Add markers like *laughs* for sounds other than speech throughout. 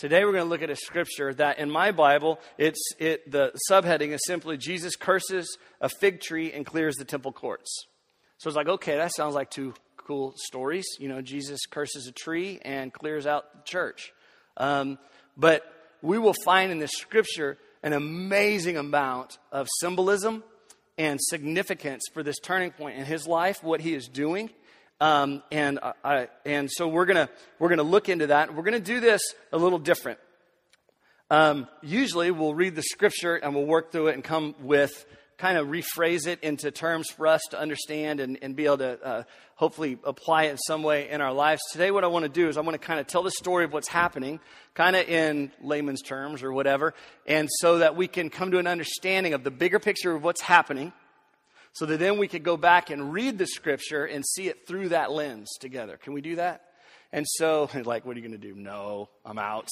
Today we're going to look at a scripture that in my Bible, it's, it, the subheading is simply Jesus curses a fig tree and clears the temple courts. So it's like, okay, that sounds like two cool stories. You know, Jesus curses a tree and clears out the church. Um, but we will find in this scripture an amazing amount of symbolism and significance for this turning point in his life, what he is doing, um, and, I, and so we're gonna we're gonna look into that. We're to do this a little different. Um, usually we'll read the scripture and we'll work through it and come with kind of rephrase it into terms for us to understand and, and be able to uh, hopefully apply it in some way in our lives. Today, what I want to do is I want to kind of tell the story of what's happening, kind of in layman's terms or whatever, and so that we can come to an understanding of the bigger picture of what's happening so that then we could go back and read the scripture and see it through that lens together. Can we do that? And so, *laughs* like, what are you going to do? No, I'm out.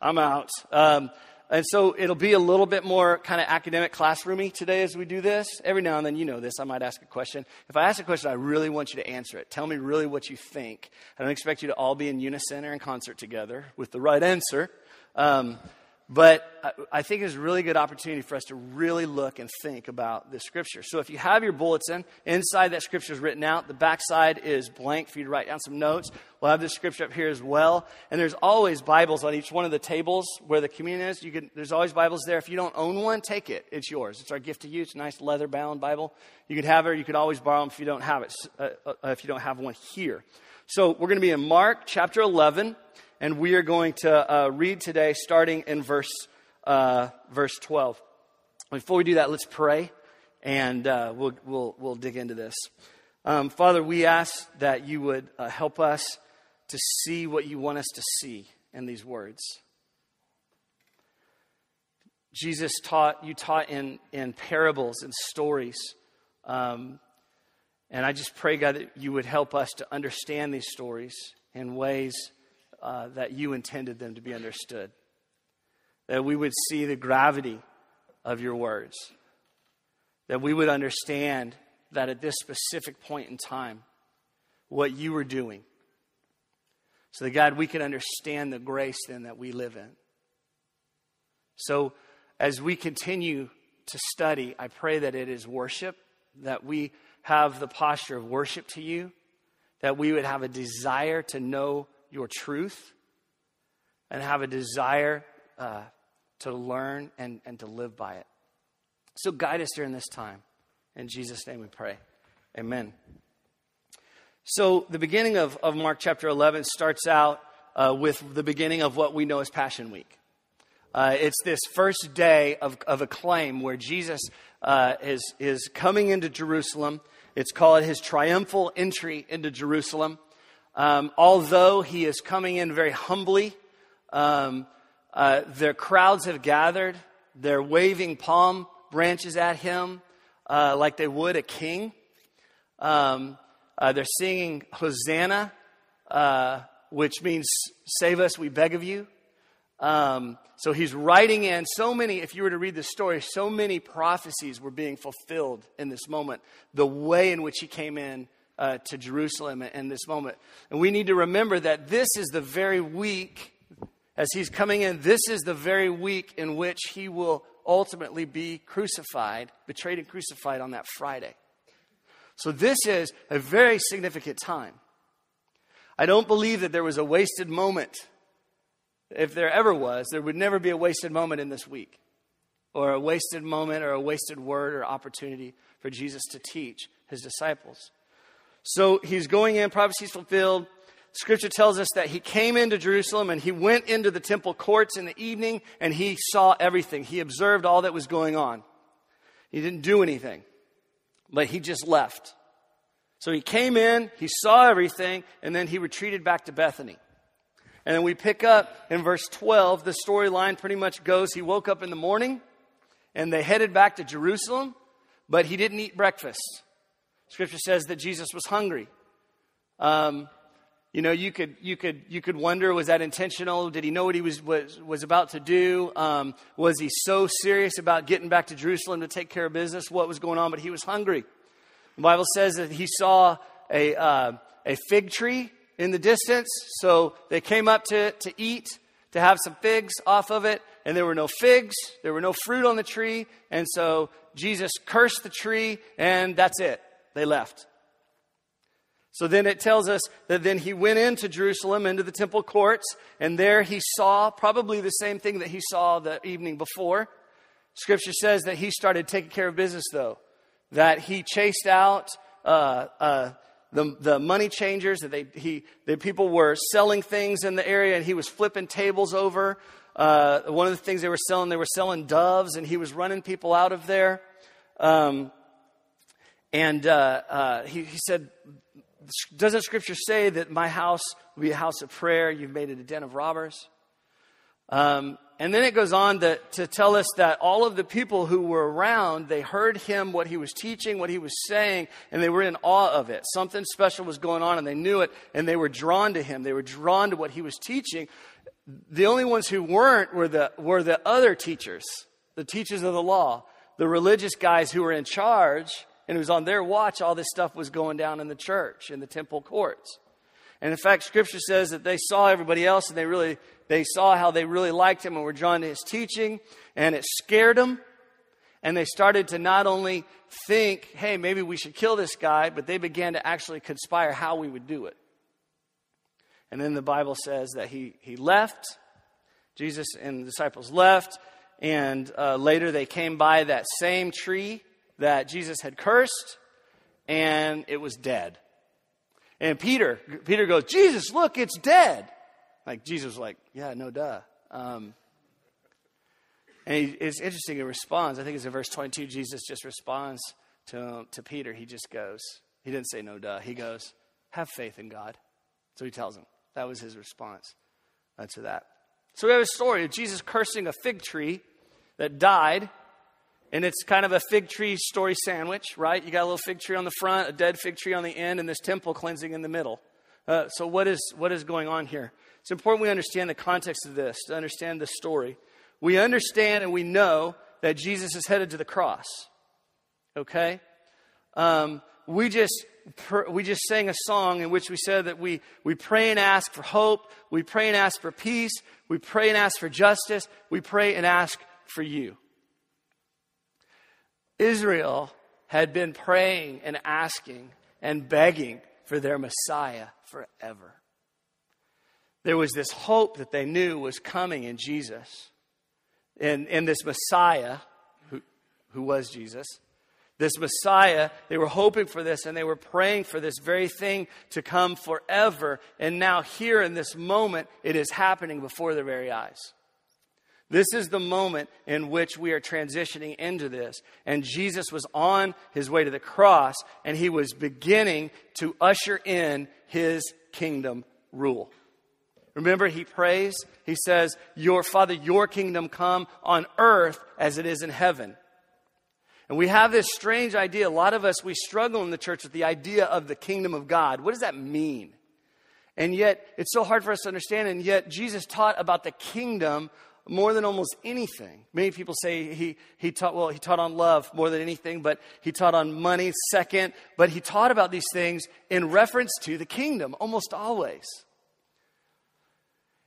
I'm out. Um, and so it'll be a little bit more kind of academic classroomy today as we do this. Every now and then, you know this, I might ask a question. If I ask a question, I really want you to answer it. Tell me really what you think. I don't expect you to all be in unison or in concert together with the right answer. Um, but I think it's a really good opportunity for us to really look and think about the scripture. So if you have your bulletin, inside that scripture is written out. The backside is blank for you to write down some notes. We'll have this scripture up here as well. And there's always Bibles on each one of the tables where the communion is. You can, there's always Bibles there. If you don't own one, take it. It's yours. It's our gift to you. It's a nice leather bound Bible. You could have it or you could always borrow them if you don't have it, uh, uh, if you don't have one here. So we're going to be in Mark chapter 11 and we are going to uh, read today starting in verse, uh, verse 12. Before we do that, let's pray, and uh, we'll, we'll, we'll dig into this. Um, Father, we ask that you would uh, help us to see what you want us to see in these words. Jesus taught, you taught in, in parables and stories. Um, and I just pray, God, that you would help us to understand these stories in ways uh, that you intended them to be understood. That we would see the gravity of your words. That we would understand that at this specific point in time, what you were doing. So that, God, we can understand the grace then that we live in. So, as we continue to study, I pray that it is worship, that we have the posture of worship to you, that we would have a desire to know your truth and have a desire uh, to learn and, and to live by it. So guide us during this time. In Jesus' name we pray. Amen. So the beginning of, of Mark chapter 11 starts out uh, with the beginning of what we know as Passion Week. Uh, it's this first day of, of acclaim where Jesus uh, is, is coming into Jerusalem. It's called his triumphal entry into Jerusalem. Um, although he is coming in very humbly, um, uh, their crowds have gathered. They're waving palm branches at him uh, like they would a king. Um, uh, they're singing Hosanna, uh, which means save us, we beg of you. Um, so he's writing in so many, if you were to read the story, so many prophecies were being fulfilled in this moment. The way in which he came in uh, to Jerusalem in this moment. And we need to remember that this is the very week, as he's coming in, this is the very week in which he will ultimately be crucified, betrayed and crucified on that Friday. So this is a very significant time. I don't believe that there was a wasted moment. If there ever was, there would never be a wasted moment in this week, or a wasted moment, or a wasted word or opportunity for Jesus to teach his disciples. So he's going in, prophecies fulfilled. Scripture tells us that he came into Jerusalem and he went into the temple courts in the evening and he saw everything. He observed all that was going on. He didn't do anything, but he just left. So he came in, he saw everything, and then he retreated back to Bethany. And then we pick up in verse 12, the storyline pretty much goes he woke up in the morning and they headed back to Jerusalem, but he didn't eat breakfast. Scripture says that Jesus was hungry. Um, you know, you could, you could, you could wonder, was that intentional? Did he know what he was, was, was about to do? Um, was he so serious about getting back to Jerusalem to take care of business? What was going on? But he was hungry. The Bible says that he saw a, uh, a fig tree in the distance. So they came up to, to eat. to have some figs off of it, and there were no figs, there were no fruit on the tree, and so Jesus cursed the tree, and that's it. They left. So then it tells us that then he went into Jerusalem, into the temple courts, and there he saw probably the same thing that he saw the evening before. Scripture says that he started taking care of business, though, that he chased out uh, uh, the, the money changers, that they, he, the people were selling things in the area, and he was flipping tables over. Uh, one of the things they were selling, they were selling doves, and he was running people out of there. Um, and uh, uh, he, he said, Doesn't Scripture say that my house will be a house of prayer? You've made it a den of robbers. Um, and then it goes on to, to tell us that all of the people who were around, they heard him, what he was teaching, what he was saying, and they were in awe of it. Something special was going on, and they knew it, and they were drawn to him. They were drawn to what he was teaching. The only ones who weren't were the, were the other teachers, the teachers of the law, the religious guys who were in charge, and it was on their watch all this stuff was going down in the church, in the temple courts. And in fact, scripture says that they saw everybody else and they really they saw how they really liked him and were drawn to his teaching, and it scared them. And they started to not only think, hey, maybe we should kill this guy, but they began to actually conspire how we would do it. And then the Bible says that he, he left, Jesus and the disciples left, and uh, later they came by that same tree that Jesus had cursed, and it was dead. And Peter, Peter goes, Jesus, look, it's dead. Like Jesus was like, yeah, no duh. Um, and he, it's interesting, he responds. I think it's in verse 22, Jesus just responds to, to Peter. He just goes, he didn't say no duh. He goes, have faith in God. So he tells him. That was his response uh, to that. So we have a story of Jesus cursing a fig tree that died. And it's kind of a fig tree story sandwich, right? You got a little fig tree on the front, a dead fig tree on the end, and this temple cleansing in the middle. Uh, so what is what is going on here? It's important we understand the context of this, to understand the story. We understand and we know that Jesus is headed to the cross. Okay? Um, we just we just sang a song in which we said that we, we pray and ask for hope, we pray and ask for peace, we pray and ask for justice, we pray and ask for you. Israel had been praying and asking and begging for their Messiah forever. There was this hope that they knew was coming in Jesus. And, in this Messiah, who, who was Jesus, this Messiah, they were hoping for this and they were praying for this very thing to come forever. And now, here in this moment, it is happening before their very eyes. This is the moment in which we are transitioning into this. And Jesus was on his way to the cross and he was beginning to usher in his kingdom rule. Remember, he prays, he says, Your Father, your kingdom come on earth as it is in heaven. And we have this strange idea. A lot of us, we struggle in the church with the idea of the kingdom of God. What does that mean? And yet, it's so hard for us to understand. And yet, Jesus taught about the kingdom more than almost anything. Many people say he, he taught, well, he taught on love more than anything, but he taught on money second. But he taught about these things in reference to the kingdom almost always.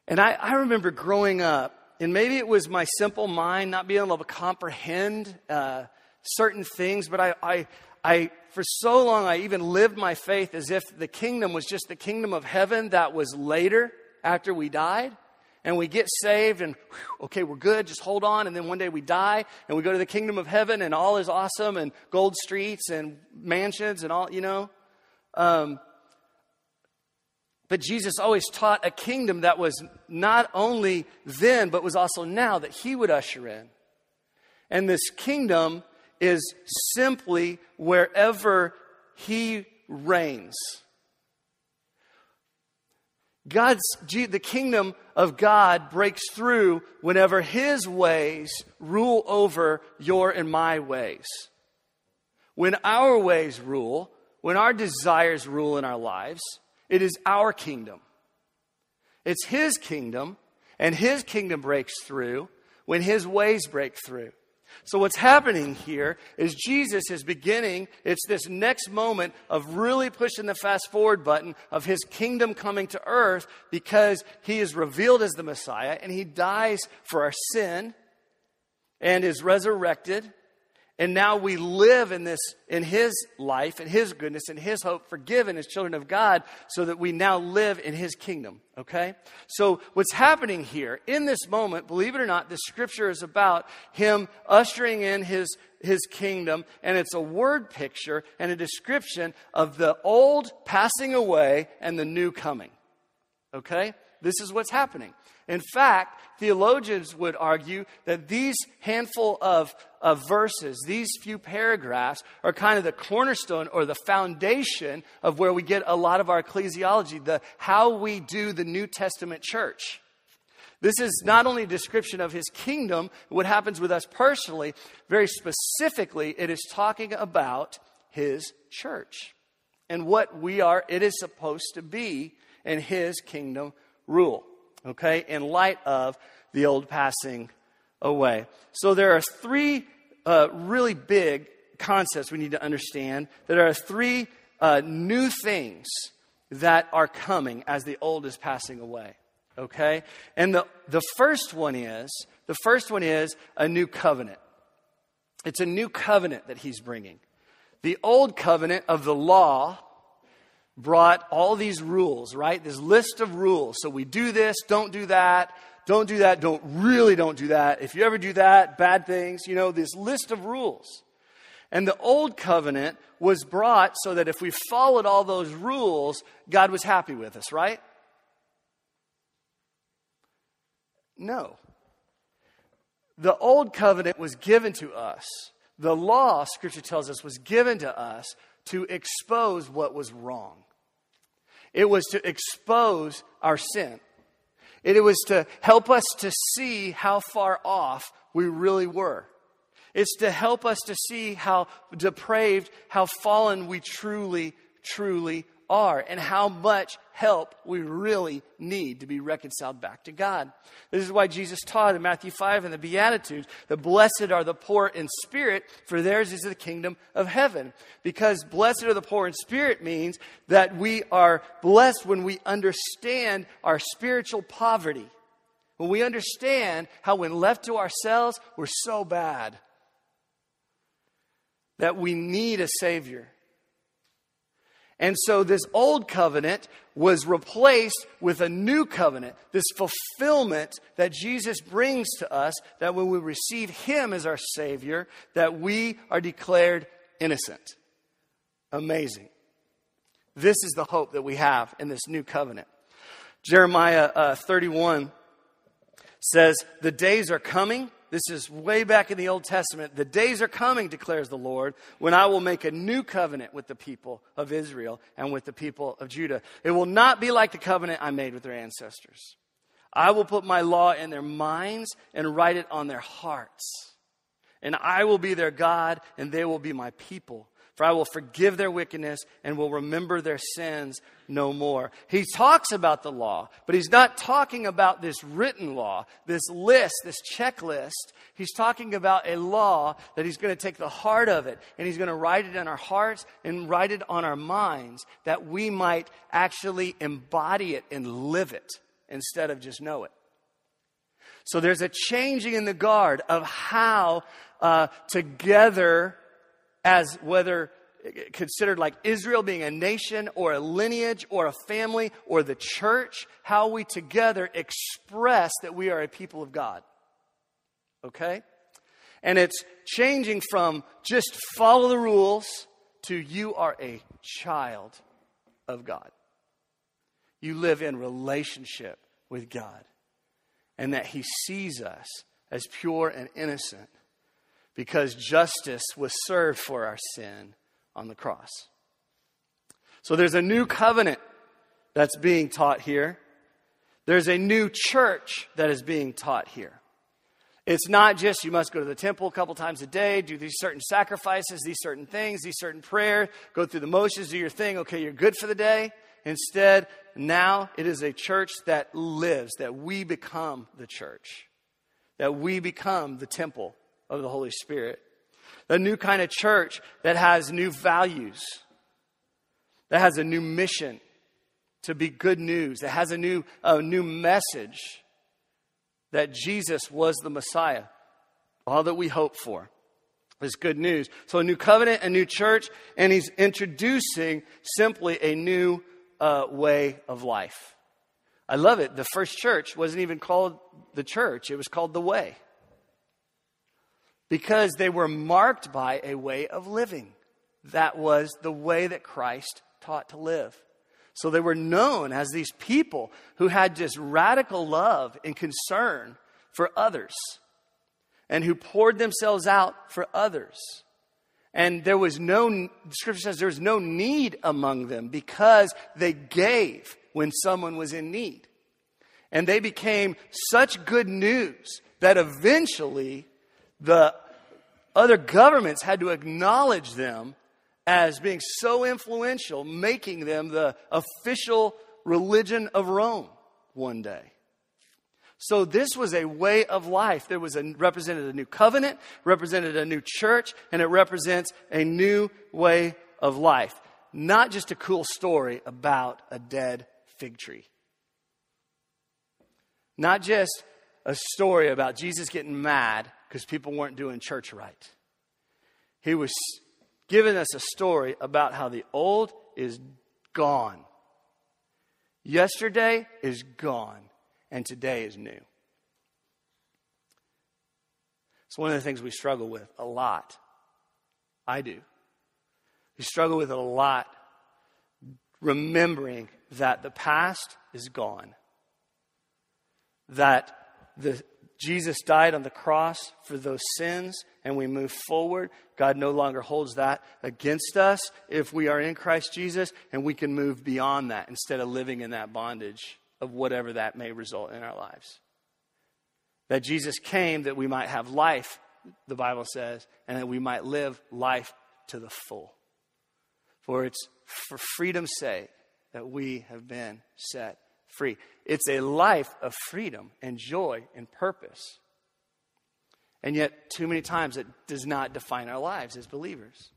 And I, I remember growing up, and maybe it was my simple mind not being able to comprehend uh, certain things, but I, I, I, for so long, I even lived my faith as if the kingdom was just the kingdom of heaven that was later after we died. And we get saved, and whew, okay, we're good, just hold on. And then one day we die, and we go to the kingdom of heaven, and all is awesome, and gold streets, and mansions, and all, you know. Um, but Jesus always taught a kingdom that was not only then, but was also now that he would usher in. And this kingdom is simply wherever he reigns. God's the kingdom of God breaks through whenever his ways rule over your and my ways. When our ways rule, when our desires rule in our lives, it is our kingdom. It's His kingdom, and His kingdom breaks through when His ways break through. So, what's happening here is Jesus is beginning, it's this next moment of really pushing the fast forward button of his kingdom coming to earth because he is revealed as the Messiah and he dies for our sin and is resurrected and now we live in this, in His life, in His goodness, in His hope, forgiven as children of God, so that we now live in His kingdom. Okay? So, what's happening here in this moment, believe it or not, the scripture is about Him ushering in His, His kingdom, and it's a word picture and a description of the old passing away and the new coming. Okay? This is what's happening. In fact, theologians would argue that these handful of, of verses, these few paragraphs, are kind of the cornerstone or the foundation of where we get a lot of our ecclesiology, the how we do the New Testament church. This is not only a description of his kingdom, what happens with us personally, very specifically, it is talking about his church and what we are, it is supposed to be in his kingdom rule okay, in light of the old passing away. So there are three uh, really big concepts we need to understand. There are three uh, new things that are coming as the old is passing away. Okay? And the, the first one is the first one is a new covenant. It's a new covenant that he's bringing. The old covenant of the law brought all these rules, right? This list of rules. So we do this, don't do that, don't do that, don't really don't do that. If you ever do that, bad things, you know, this list of rules. And the old covenant was brought so that if we followed all those rules, God was happy with us, right? No. The old covenant was given to us. The law, scripture tells us, was given to us to expose what was wrong. It was to expose our sin. It was to help us to see how far off we really were. It's to help us to see how depraved, how fallen we truly, truly are and how much help we really need to be reconciled back to God. This is why Jesus taught in Matthew 5 and the Beatitudes the blessed are the poor in spirit, for theirs is the kingdom of heaven. Because blessed are the poor in spirit means that we are blessed when we understand our spiritual poverty. When we understand how, when left to ourselves, we're so bad that we need a Savior. And so this old covenant was replaced with a new covenant, this fulfillment that Jesus brings to us that when we receive him as our savior that we are declared innocent. Amazing. This is the hope that we have in this new covenant. Jeremiah uh, 31 says, "The days are coming this is way back in the Old Testament. The days are coming, declares the Lord, when I will make a new covenant with the people of Israel and with the people of Judah. It will not be like the covenant I made with their ancestors. I will put my law in their minds and write it on their hearts. And I will be their God, and they will be my people. For I will forgive their wickedness and will remember their sins no more. He talks about the law, but he's not talking about this written law, this list, this checklist. He's talking about a law that he's going to take the heart of it and he's going to write it in our hearts and write it on our minds that we might actually embody it and live it instead of just know it. So there's a changing in the guard of how uh, together as whether considered like Israel being a nation or a lineage or a family or the church, how we together express that we are a people of God. Okay? And it's changing from just follow the rules to you are a child of God. You live in relationship with God, and that He sees us as pure and innocent because justice was served for our sin on the cross. So there's a new covenant that's being taught here. There's a new church that is being taught here. It's not just you must go to the temple a couple times a day, do these certain sacrifices, these certain things, these certain prayers, go through the motions, do your thing, okay, you're good for the day. Instead, now it is a church that lives, that we become the church, that we become the temple of the Holy Spirit. A new kind of church that has new values, that has a new mission to be good news, that has a new, a new message that Jesus was the Messiah, all that we hope for is good news. So, a new covenant, a new church, and he's introducing simply a new uh, way of life. I love it. The first church wasn't even called the church, it was called the way. Because they were marked by a way of living. That was the way that Christ taught to live. So they were known as these people who had just radical love and concern for others and who poured themselves out for others. And there was no, the scripture says there was no need among them because they gave when someone was in need. And they became such good news that eventually the other governments had to acknowledge them as being so influential, making them the official religion of Rome one day. So this was a way of life. There was a represented a new covenant, represented a new church, and it represents a new way of life. Not just a cool story about a dead fig tree. Not just a story about Jesus getting mad because people weren't doing church right. He was giving us a story about how the old is gone. Yesterday is gone and today is new. It's one of the things we struggle with a lot. I do. We struggle with it a lot, remembering that the past is gone, that the, Jesus died on the cross for those sins, and we move forward. God no longer holds that against us if we are in Christ Jesus, and we can move beyond that instead of living in that bondage of whatever that may result in our lives. That Jesus came that we might have life, the Bible says, and that we might live life to the full. For it's for freedom's sake that we have been set free. It's a life of freedom and joy and purpose. And yet, too many times, it does not define our lives as believers.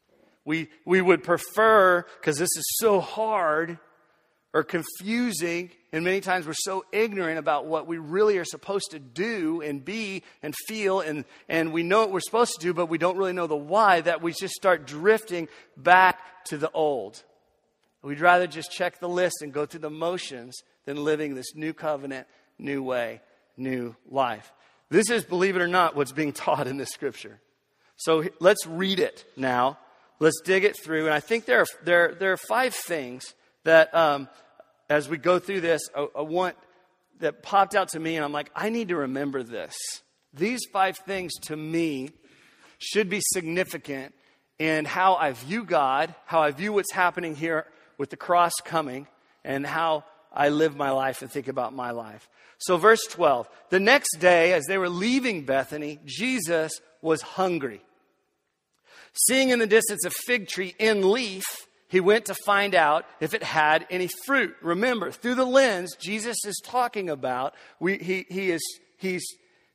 We, we would prefer, because this is so hard, or confusing, and many times we're so ignorant about what we really are supposed to do and be and feel, and, and we know what we're supposed to do, but we don't really know the why, that we just start drifting back to the old. We'd rather just check the list and go through the motions than living this new covenant, new way, new life. This is, believe it or not, what's being *laughs* taught in this scripture. So let's read it now. Let's dig it through. And I think there are, there, there are five things that um, as we go through this, I, I want that popped out to me, and I'm like, I need to remember this. These five things to me should be significant in how I view God, how I view what's happening here with the cross coming, and how I live my life and think about my life. So, verse 12 the next day, as they were leaving Bethany, Jesus was hungry. Seeing in the distance a fig tree in leaf, he went to find out if it had any fruit. Remember, through the lens Jesus is talking about, we, he, he is, he's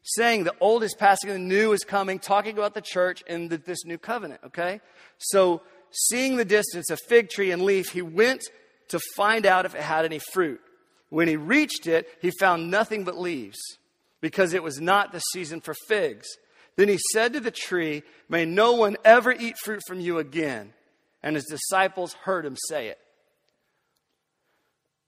saying the old is passing, and the new is coming, talking about the church and the, this new covenant, okay? So, seeing the distance, a fig tree and leaf, he went to find out if it had any fruit. When he reached it, he found nothing but leaves because it was not the season for figs. Then he said to the tree, May no one ever eat fruit from you again and his disciples heard him say it.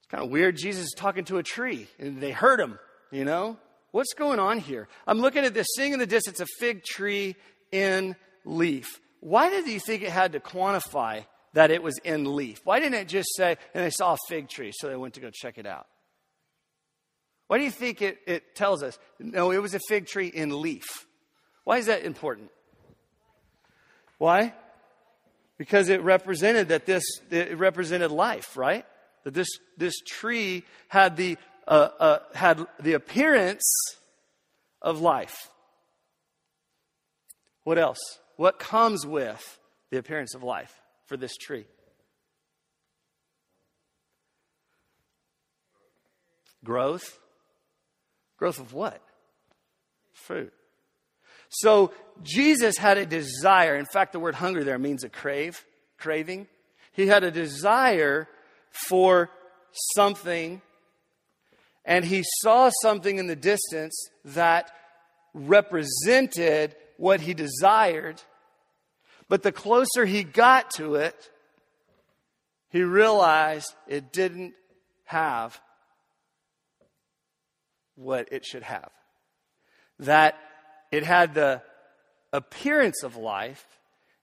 It's kind of weird. Jesus is talking to a tree, and they heard him, you know? What's going on here? I'm looking at this, seeing in the distance a fig tree in leaf. Why did he think it had to quantify that it was in leaf? Why didn't it just say, and they saw a fig tree, so they went to go check it out? Why do you think it, it tells us, no, it was a fig tree in leaf? Why is that important? Why? because it represented that this it represented life, right? That this this tree had the uh, uh, had the appearance of life. What else? What comes with the appearance of life for this tree? Growth. Growth of what? Fruit. So Jesus had a desire. In fact, the word hunger there means a crave, craving. He had a desire for something, and he saw something in the distance that represented what he desired. But the closer he got to it, he realized it didn't have what it should have. That it had the appearance of life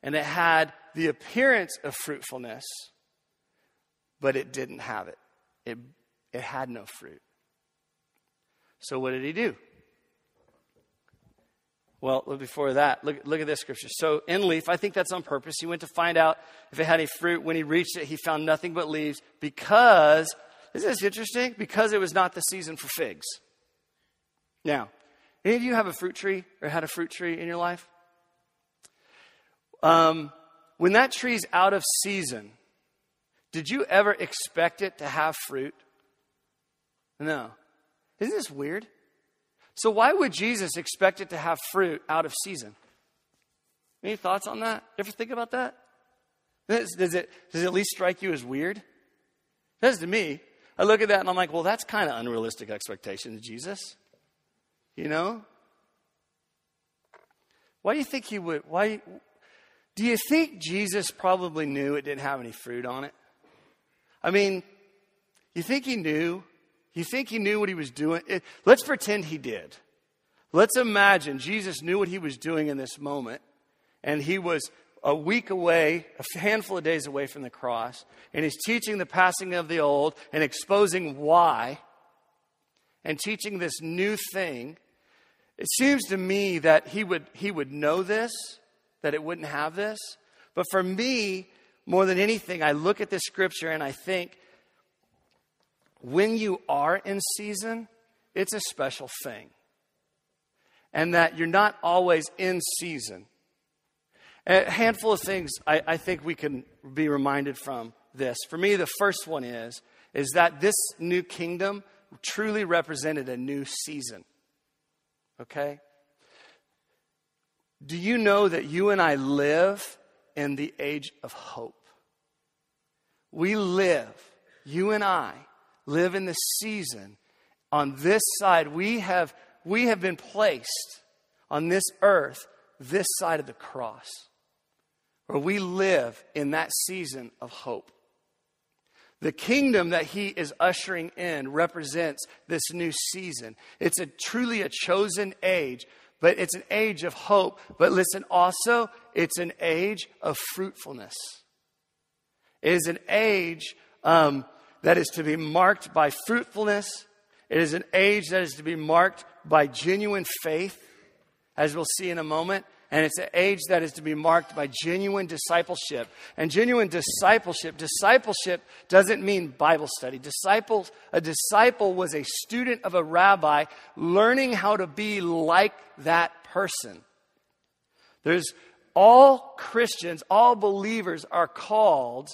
and it had the appearance of fruitfulness, but it didn't have it. It, it had no fruit. So, what did he do? Well, before that, look, look at this scripture. So, in leaf, I think that's on purpose. He went to find out if it had any fruit. When he reached it, he found nothing but leaves because, isn't this interesting? Because it was not the season for figs. Now, any of you have a fruit tree or had a fruit tree in your life? Um, when that tree's out of season, did you ever expect it to have fruit? No. Isn't this weird? So, why would Jesus expect it to have fruit out of season? Any thoughts on that? Ever think about that? Does, does, it, does it at least strike you as weird? Does to me. I look at that and I'm like, well, that's kind of unrealistic expectations, Jesus. You know? Why do you think he would? Why? Do you think Jesus probably knew it didn't have any fruit on it? I mean, you think he knew? You think he knew what he was doing? It, let's pretend he did. Let's imagine Jesus knew what he was doing in this moment, and he was a week away, a handful of days away from the cross, and he's teaching the passing of the old and exposing why, and teaching this new thing it seems to me that he would, he would know this, that it wouldn't have this. But for me, more than anything, I look at this scripture and I think when you are in season, it's a special thing. And that you're not always in season. A handful of things I, I think we can be reminded from this. For me, the first one is, is that this new kingdom truly represented a new season. Okay? Do you know that you and I live in the age of hope? We live, you and I live in the season on this side. We have, we have been placed on this earth, this side of the cross, where we live in that season of hope. The kingdom that he is ushering in represents this new season. It's a truly a chosen age, but it's an age of hope. But listen, also, it's an age of fruitfulness. It is an age um, that is to be marked by fruitfulness. It is an age that is to be marked by genuine faith, as we'll see in a moment. And it's an age that is to be marked by genuine discipleship. And genuine discipleship, discipleship doesn't mean Bible study. Disciples, a disciple was a student of a rabbi learning how to be like that person. There's all Christians, all believers are called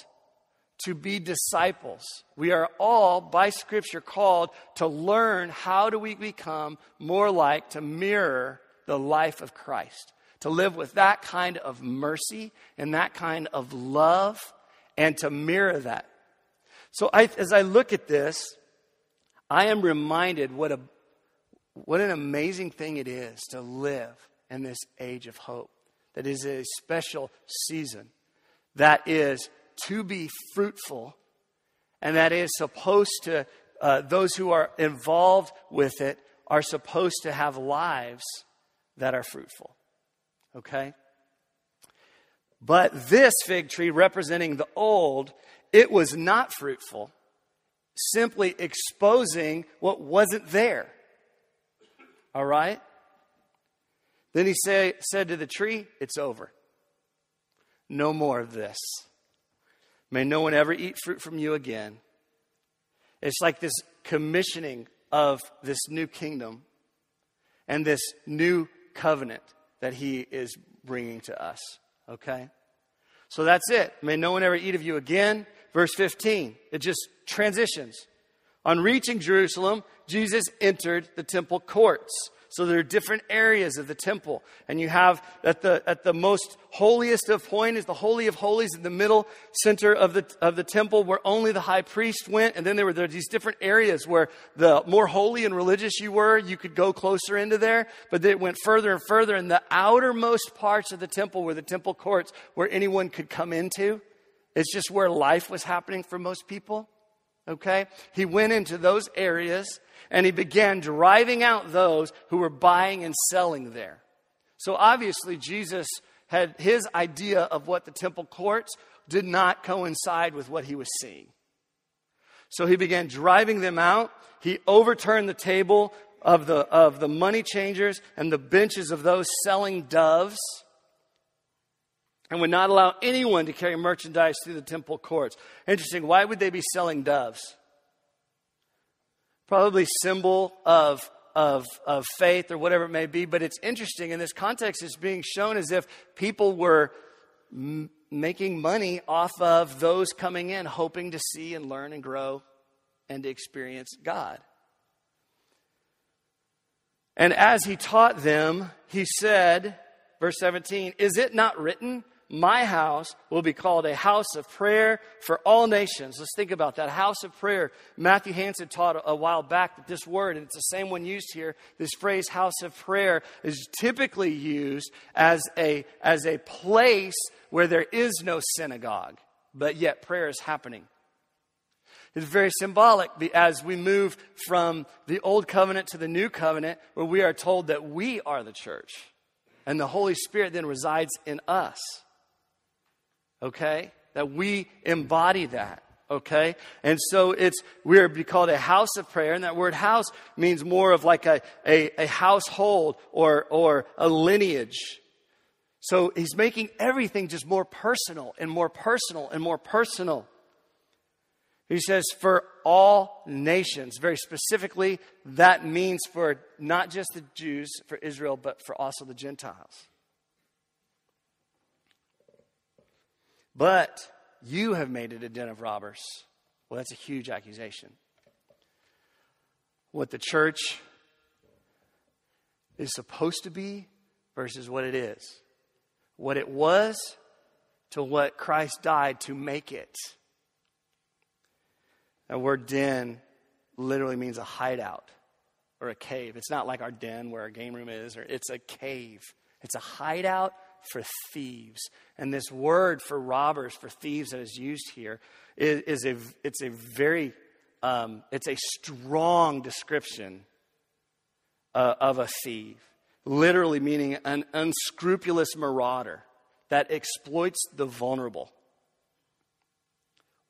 to be disciples. We are all, by Scripture, called to learn how do we become more like, to mirror the life of Christ to live with that kind of mercy and that kind of love and to mirror that. So I, as I look at this, I am reminded what, a, what an amazing thing it is to live in this age of hope. That is a special season. That is to be fruitful. And that is supposed to, uh, those who are involved with it are supposed to have lives that are fruitful. Okay? But this fig tree, representing the old, it was not fruitful, simply exposing what wasn't there. All right? Then he say, said to the tree, It's over. No more of this. May no one ever eat fruit from you again. It's like this commissioning of this new kingdom and this new covenant that he is bringing to us. Okay? So that's it. May no one ever eat of you again. Verse 15, it just transitions. On reaching Jerusalem, Jesus entered the temple courts. So there are different areas of the temple. And you have at the, at the most holiest of point is the Holy of Holies in the middle center of the, of the temple where only the high priest went. And then there were there these different areas where the more holy and religious you were, you could go closer into there. But it went further and further. And the outermost parts of the temple were the temple courts where anyone could come into. It's just where life was happening for most people. Okay? He went into those areas and he began driving out those who were buying and selling there. So obviously, Jesus had his idea of what the temple courts did not coincide with what he was seeing. So he began driving them out. He overturned the table of the, of the money changers and the benches of those selling doves and would not allow anyone to carry merchandise through the temple courts. Interesting. Why would they be selling doves? Probably symbol of, of, of faith or whatever it may be, but it's interesting. In this context, it's being shown as if people were m- making money off of those coming in, hoping to see and learn and grow and experience God. And as he taught them, he said, verse 17, Is it not written? My house will be called a house of prayer for all nations. Let's think about that. House of prayer. Matthew Hansen taught a while back that this word, and it's the same one used here, this phrase house of prayer is typically used as a, as a place where there is no synagogue, but yet prayer is happening. It's very symbolic as we move from the old covenant to the new covenant, where we are told that we are the church. And the Holy Spirit then resides in us okay? That we embody that, okay? And so it's, we're called a house of prayer, and that word house means more of like a, a, a household or, or a lineage. So he's making everything just more personal and more personal and more personal. He says, for all nations. Very specifically, that means for not just the Jews, for Israel, but for also the Gentiles. But you have made it a den of robbers. Well, that's a huge accusation. What the church is supposed to be versus what it is. What it was to what Christ died to make it. That word den literally means a hideout or a cave. It's not like our den where our game room is, or it's a cave. It's a hideout for thieves. And this word for robbers, for thieves that is used here, is, is a, it's a very, um, it's a strong description uh, of a thief. Literally meaning an unscrupulous marauder that exploits the vulnerable.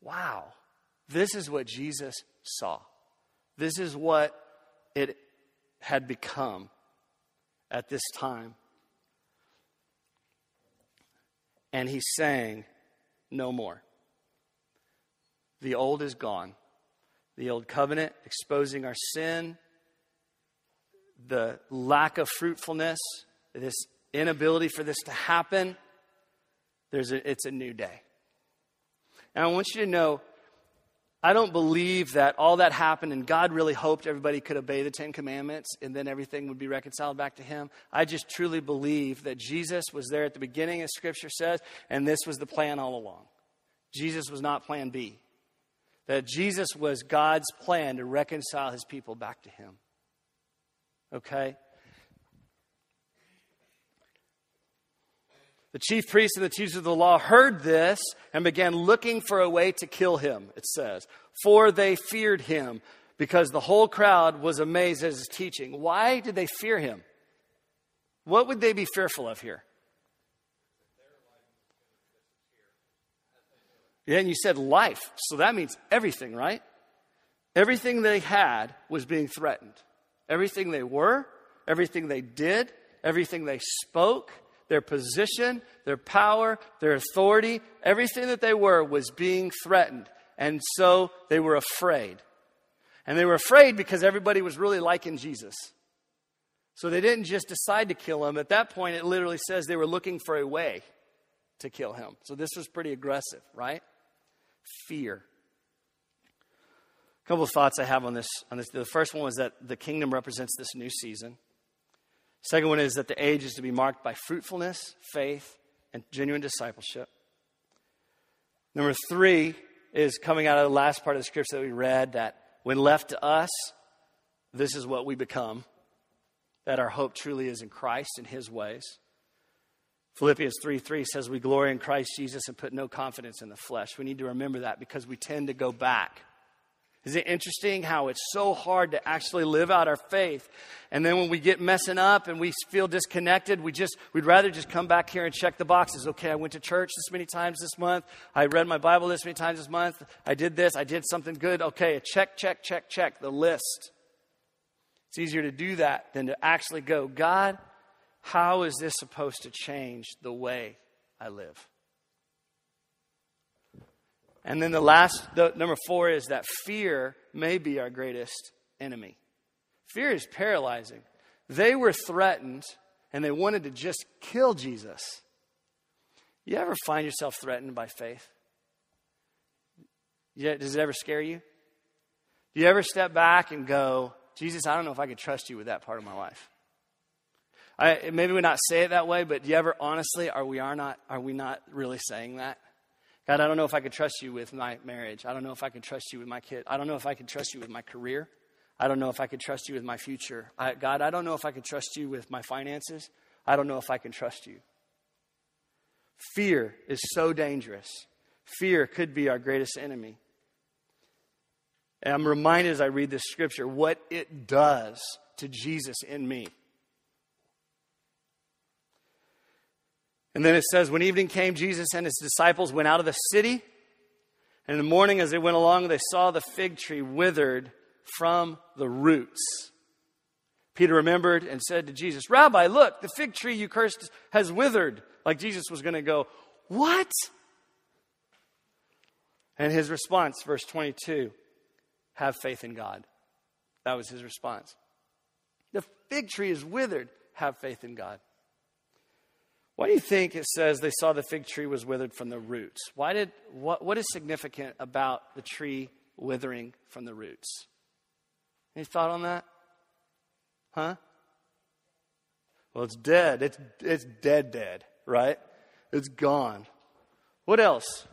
Wow. This is what Jesus saw. This is what it had become at this time. And he's saying, No more. The old is gone. The old covenant exposing our sin, the lack of fruitfulness, this inability for this to happen. There's a, it's a new day. And I want you to know I don't believe that all that happened and God really hoped everybody could obey the Ten Commandments and then everything would be reconciled back to Him. I just truly believe that Jesus was there at the beginning, as Scripture says, and this was the plan all along. Jesus was not plan B. That Jesus was God's plan to reconcile His people back to Him. Okay? The chief priests and the teachers of the law heard this and began looking for a way to kill him, it says. For they feared him because the whole crowd was amazed at his teaching. Why did they fear him? What would they be fearful of here? Yeah, and you said life. So that means everything, right? Everything they had was being threatened. Everything they were, everything they did, everything they spoke, their position, their power, their authority, everything that they were was being threatened. And so they were afraid. And they were afraid because everybody was really liking Jesus. So they didn't just decide to kill him. At that point, it literally says they were looking for a way to kill him. So this was pretty aggressive, right? Fear. A couple of thoughts I have on this, on this. The first one was that the kingdom represents this new season. Second one is that the age is to be marked by fruitfulness, faith, and genuine discipleship. Number three is coming out of the last part of the scripture that we read that when left to us, this is what we become. That our hope truly is in Christ and His ways. Philippians 3 3 says, We glory in Christ Jesus and put no confidence in the flesh. We need to remember that because we tend to go back is it interesting how it's so hard to actually live out our faith? And then when we get messing up and we feel disconnected, we just, we'd rather just come back here and check the boxes. Okay, I went to church this many times this month. I read my Bible this many times this month. I did this. I did something good. Okay, check, check, check, check the list. It's easier to do that than to actually go, God, how is this supposed to change the way I live? And then the last, the, number four is that fear may be our greatest enemy. Fear is paralyzing. They were threatened and they wanted to just kill Jesus. You ever find yourself threatened by faith? Yeah, does it ever scare you? Do you ever step back and go, Jesus, I don't know if I could trust you with that part of my life? I, maybe we not say it that way, but do you ever honestly are we are not are we not really saying that? God, I don't know if I can trust you with my marriage. I don't know if I can trust you with my kid. I don't know if I can trust you with my career. I don't know if I can trust you with my future. I, God, I don't know if I can trust you with my finances. I don't know if I can trust you. Fear is so dangerous. Fear could be our greatest enemy. And I'm reminded as I read this scripture what it does to Jesus in me. And then it says, When evening came, Jesus and his disciples went out of the city. And in the morning, as they went along, they saw the fig tree withered from the roots. Peter remembered and said to Jesus, Rabbi, look, the fig tree you cursed has withered. Like Jesus was going to go, What? And his response, verse 22, have faith in God. That was his response. The fig tree is withered. Have faith in God. Why do you think it says they saw the fig tree was withered from the roots? Why did what, what is significant about the tree withering from the roots? Any thought on that? Huh? Well, it's dead. It's it's dead, dead, right? It's gone. What else?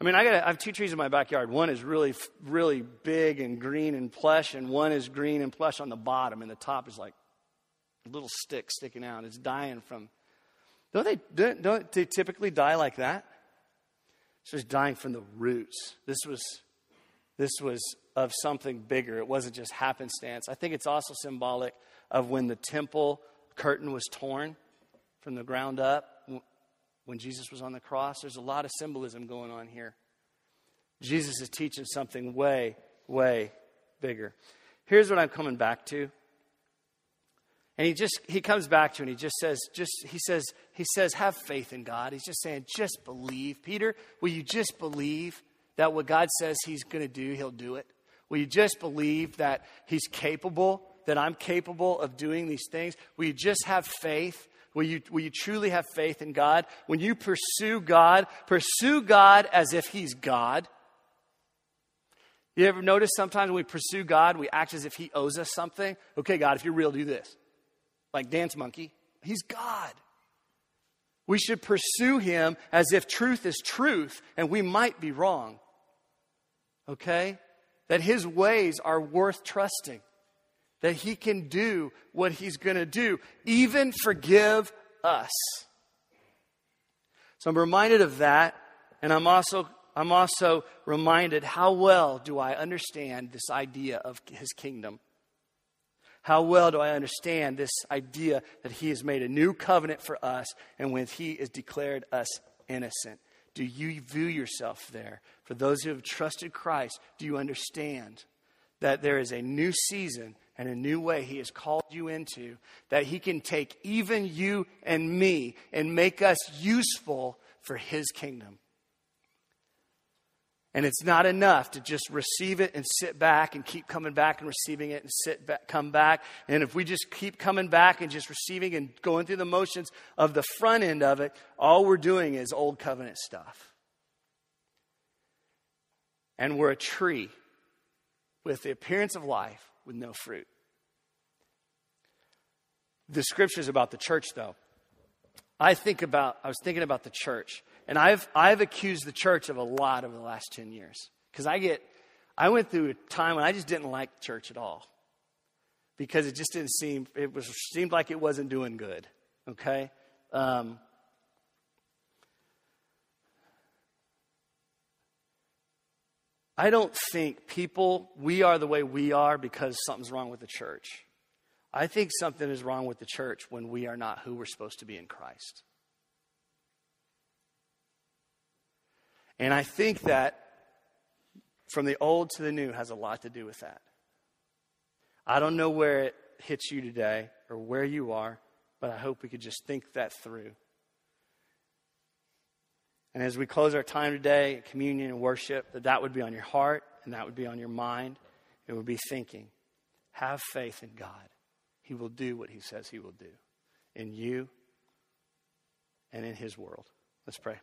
I mean, I got I have two trees in my backyard. One is really really big and green and plush, and one is green and plush on the bottom, and the top is like little stick sticking out. It's dying from. Don't they, don't, don't they typically die like that? So It's dying from the roots. This was, this was of something bigger. It wasn't just happenstance. I think it's also symbolic of when the temple curtain was torn from the ground up when Jesus was on the cross. There's a lot of symbolism going on here. Jesus is teaching something way, way bigger. Here's what I'm coming back to. And he just he comes back to and he just says, just he says, he says, have faith in God. He's just saying, just believe. Peter, will you just believe that what God says he's gonna do, he'll do it? Will you just believe that he's capable, that I'm capable of doing these things? Will you just have faith? Will you, will you truly have faith in God? When you pursue God, pursue God as if He's God. You ever notice sometimes when we pursue God, we act as if He owes us something? Okay, God, if you're real, do this like Dance Monkey. He's God. We should pursue him as if truth is truth and we might be wrong. Okay? That his ways are worth trusting. That he can do what he's going to do, even forgive us. So I'm reminded of that, and I'm also, I'm also reminded how well do I understand this idea of his kingdom. How well do I understand this idea that He has made a new covenant for us and when He has declared us innocent? Do you view yourself there? For those who have trusted Christ, do you understand that there is a new season and a new way He has called you into, that He can take even you and me and make us useful for His kingdom? And it's not enough to just receive it and sit back and keep coming back and receiving it and sit back, come back. And if we just keep coming back and just receiving and going through the motions of the front end of it, all we're doing is old covenant stuff. And we're a tree with the appearance of life with no fruit. the scriptures about the church, though. I think about, I was thinking about the church, and I've, I've accused the church of a lot over the last 10 years. Because I get, I went through a time when I just didn't like church at all. Because it just didn't seem, it was, seemed like it wasn't doing good. Okay? Um, I don't think people, we are the way we are because something's wrong with the church. I think something is wrong with the church when we are not who we're supposed to be in Christ. And I think that from the old to the new has a lot to do with that. I don't know where it hits you today or where you are, but I hope we could just think that through. And as we close our time today, communion and worship, that that would be on your heart and that would be on your mind. It would be thinking. Have faith in God. He will do what He says He will do in you and in His world. Let's pray.